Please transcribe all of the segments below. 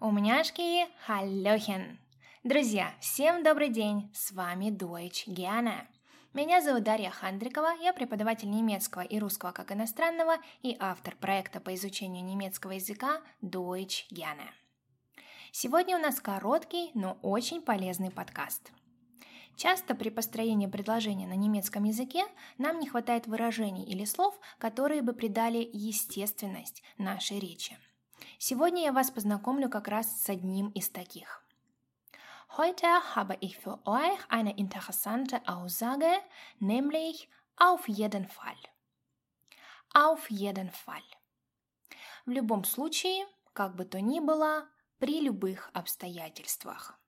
Умняшки, халлёхен! Друзья, всем добрый день! С вами Deutsch Гиана. Меня зовут Дарья Хандрикова, я преподаватель немецкого и русского как иностранного и автор проекта по изучению немецкого языка Deutsch Gerne. Сегодня у нас короткий, но очень полезный подкаст. Часто при построении предложения на немецком языке нам не хватает выражений или слов, которые бы придали естественность нашей речи – Сегодня я вас познакомлю как раз с одним из таких. Heute habe ich für euch eine interessante Aussage, nämlich auf jeden Fall. Auf jeden Fall. В любом случае, как бы то ни было, при любых обстоятельствах.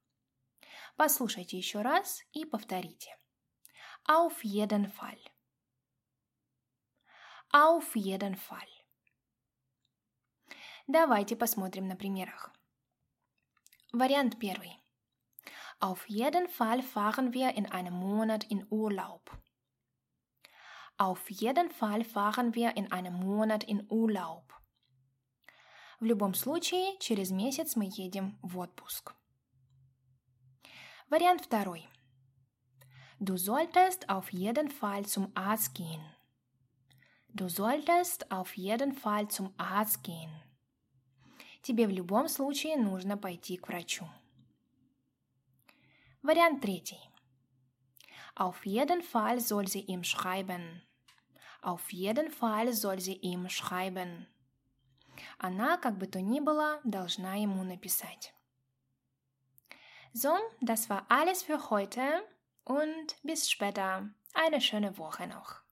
Послушайте еще раз и повторите. Auf jeden Fall. Auf jeden Fall. Давайте посмотрим на примерах. Вариант первый. Auf jeden Fall fahren wir in einem Monat in Urlaub. Auf jeden Fall fahren wir in einem Monat in Urlaub. В любом случае, через месяц мы едем в отпуск. Вариант второй. Du solltest auf jeden Fall zum Arzt gehen. Du solltest auf jeden Fall zum Arzt gehen Тебе в любом случае нужно пойти к врачу. Вариант третий. Auf jeden Fall soll sie ihm schreiben. Auf jeden Fall soll sie ihm schreiben. Она, как бы то ни было, должна ему написать. So, das war alles für heute und bis später. Eine schöne Woche noch.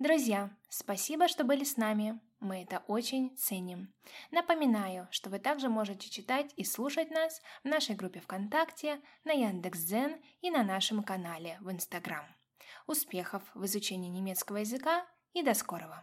Друзья, спасибо, что были с нами. Мы это очень ценим. Напоминаю, что вы также можете читать и слушать нас в нашей группе ВКонтакте, на Яндекс.Дзен и на нашем канале в Инстаграм. Успехов в изучении немецкого языка и до скорого!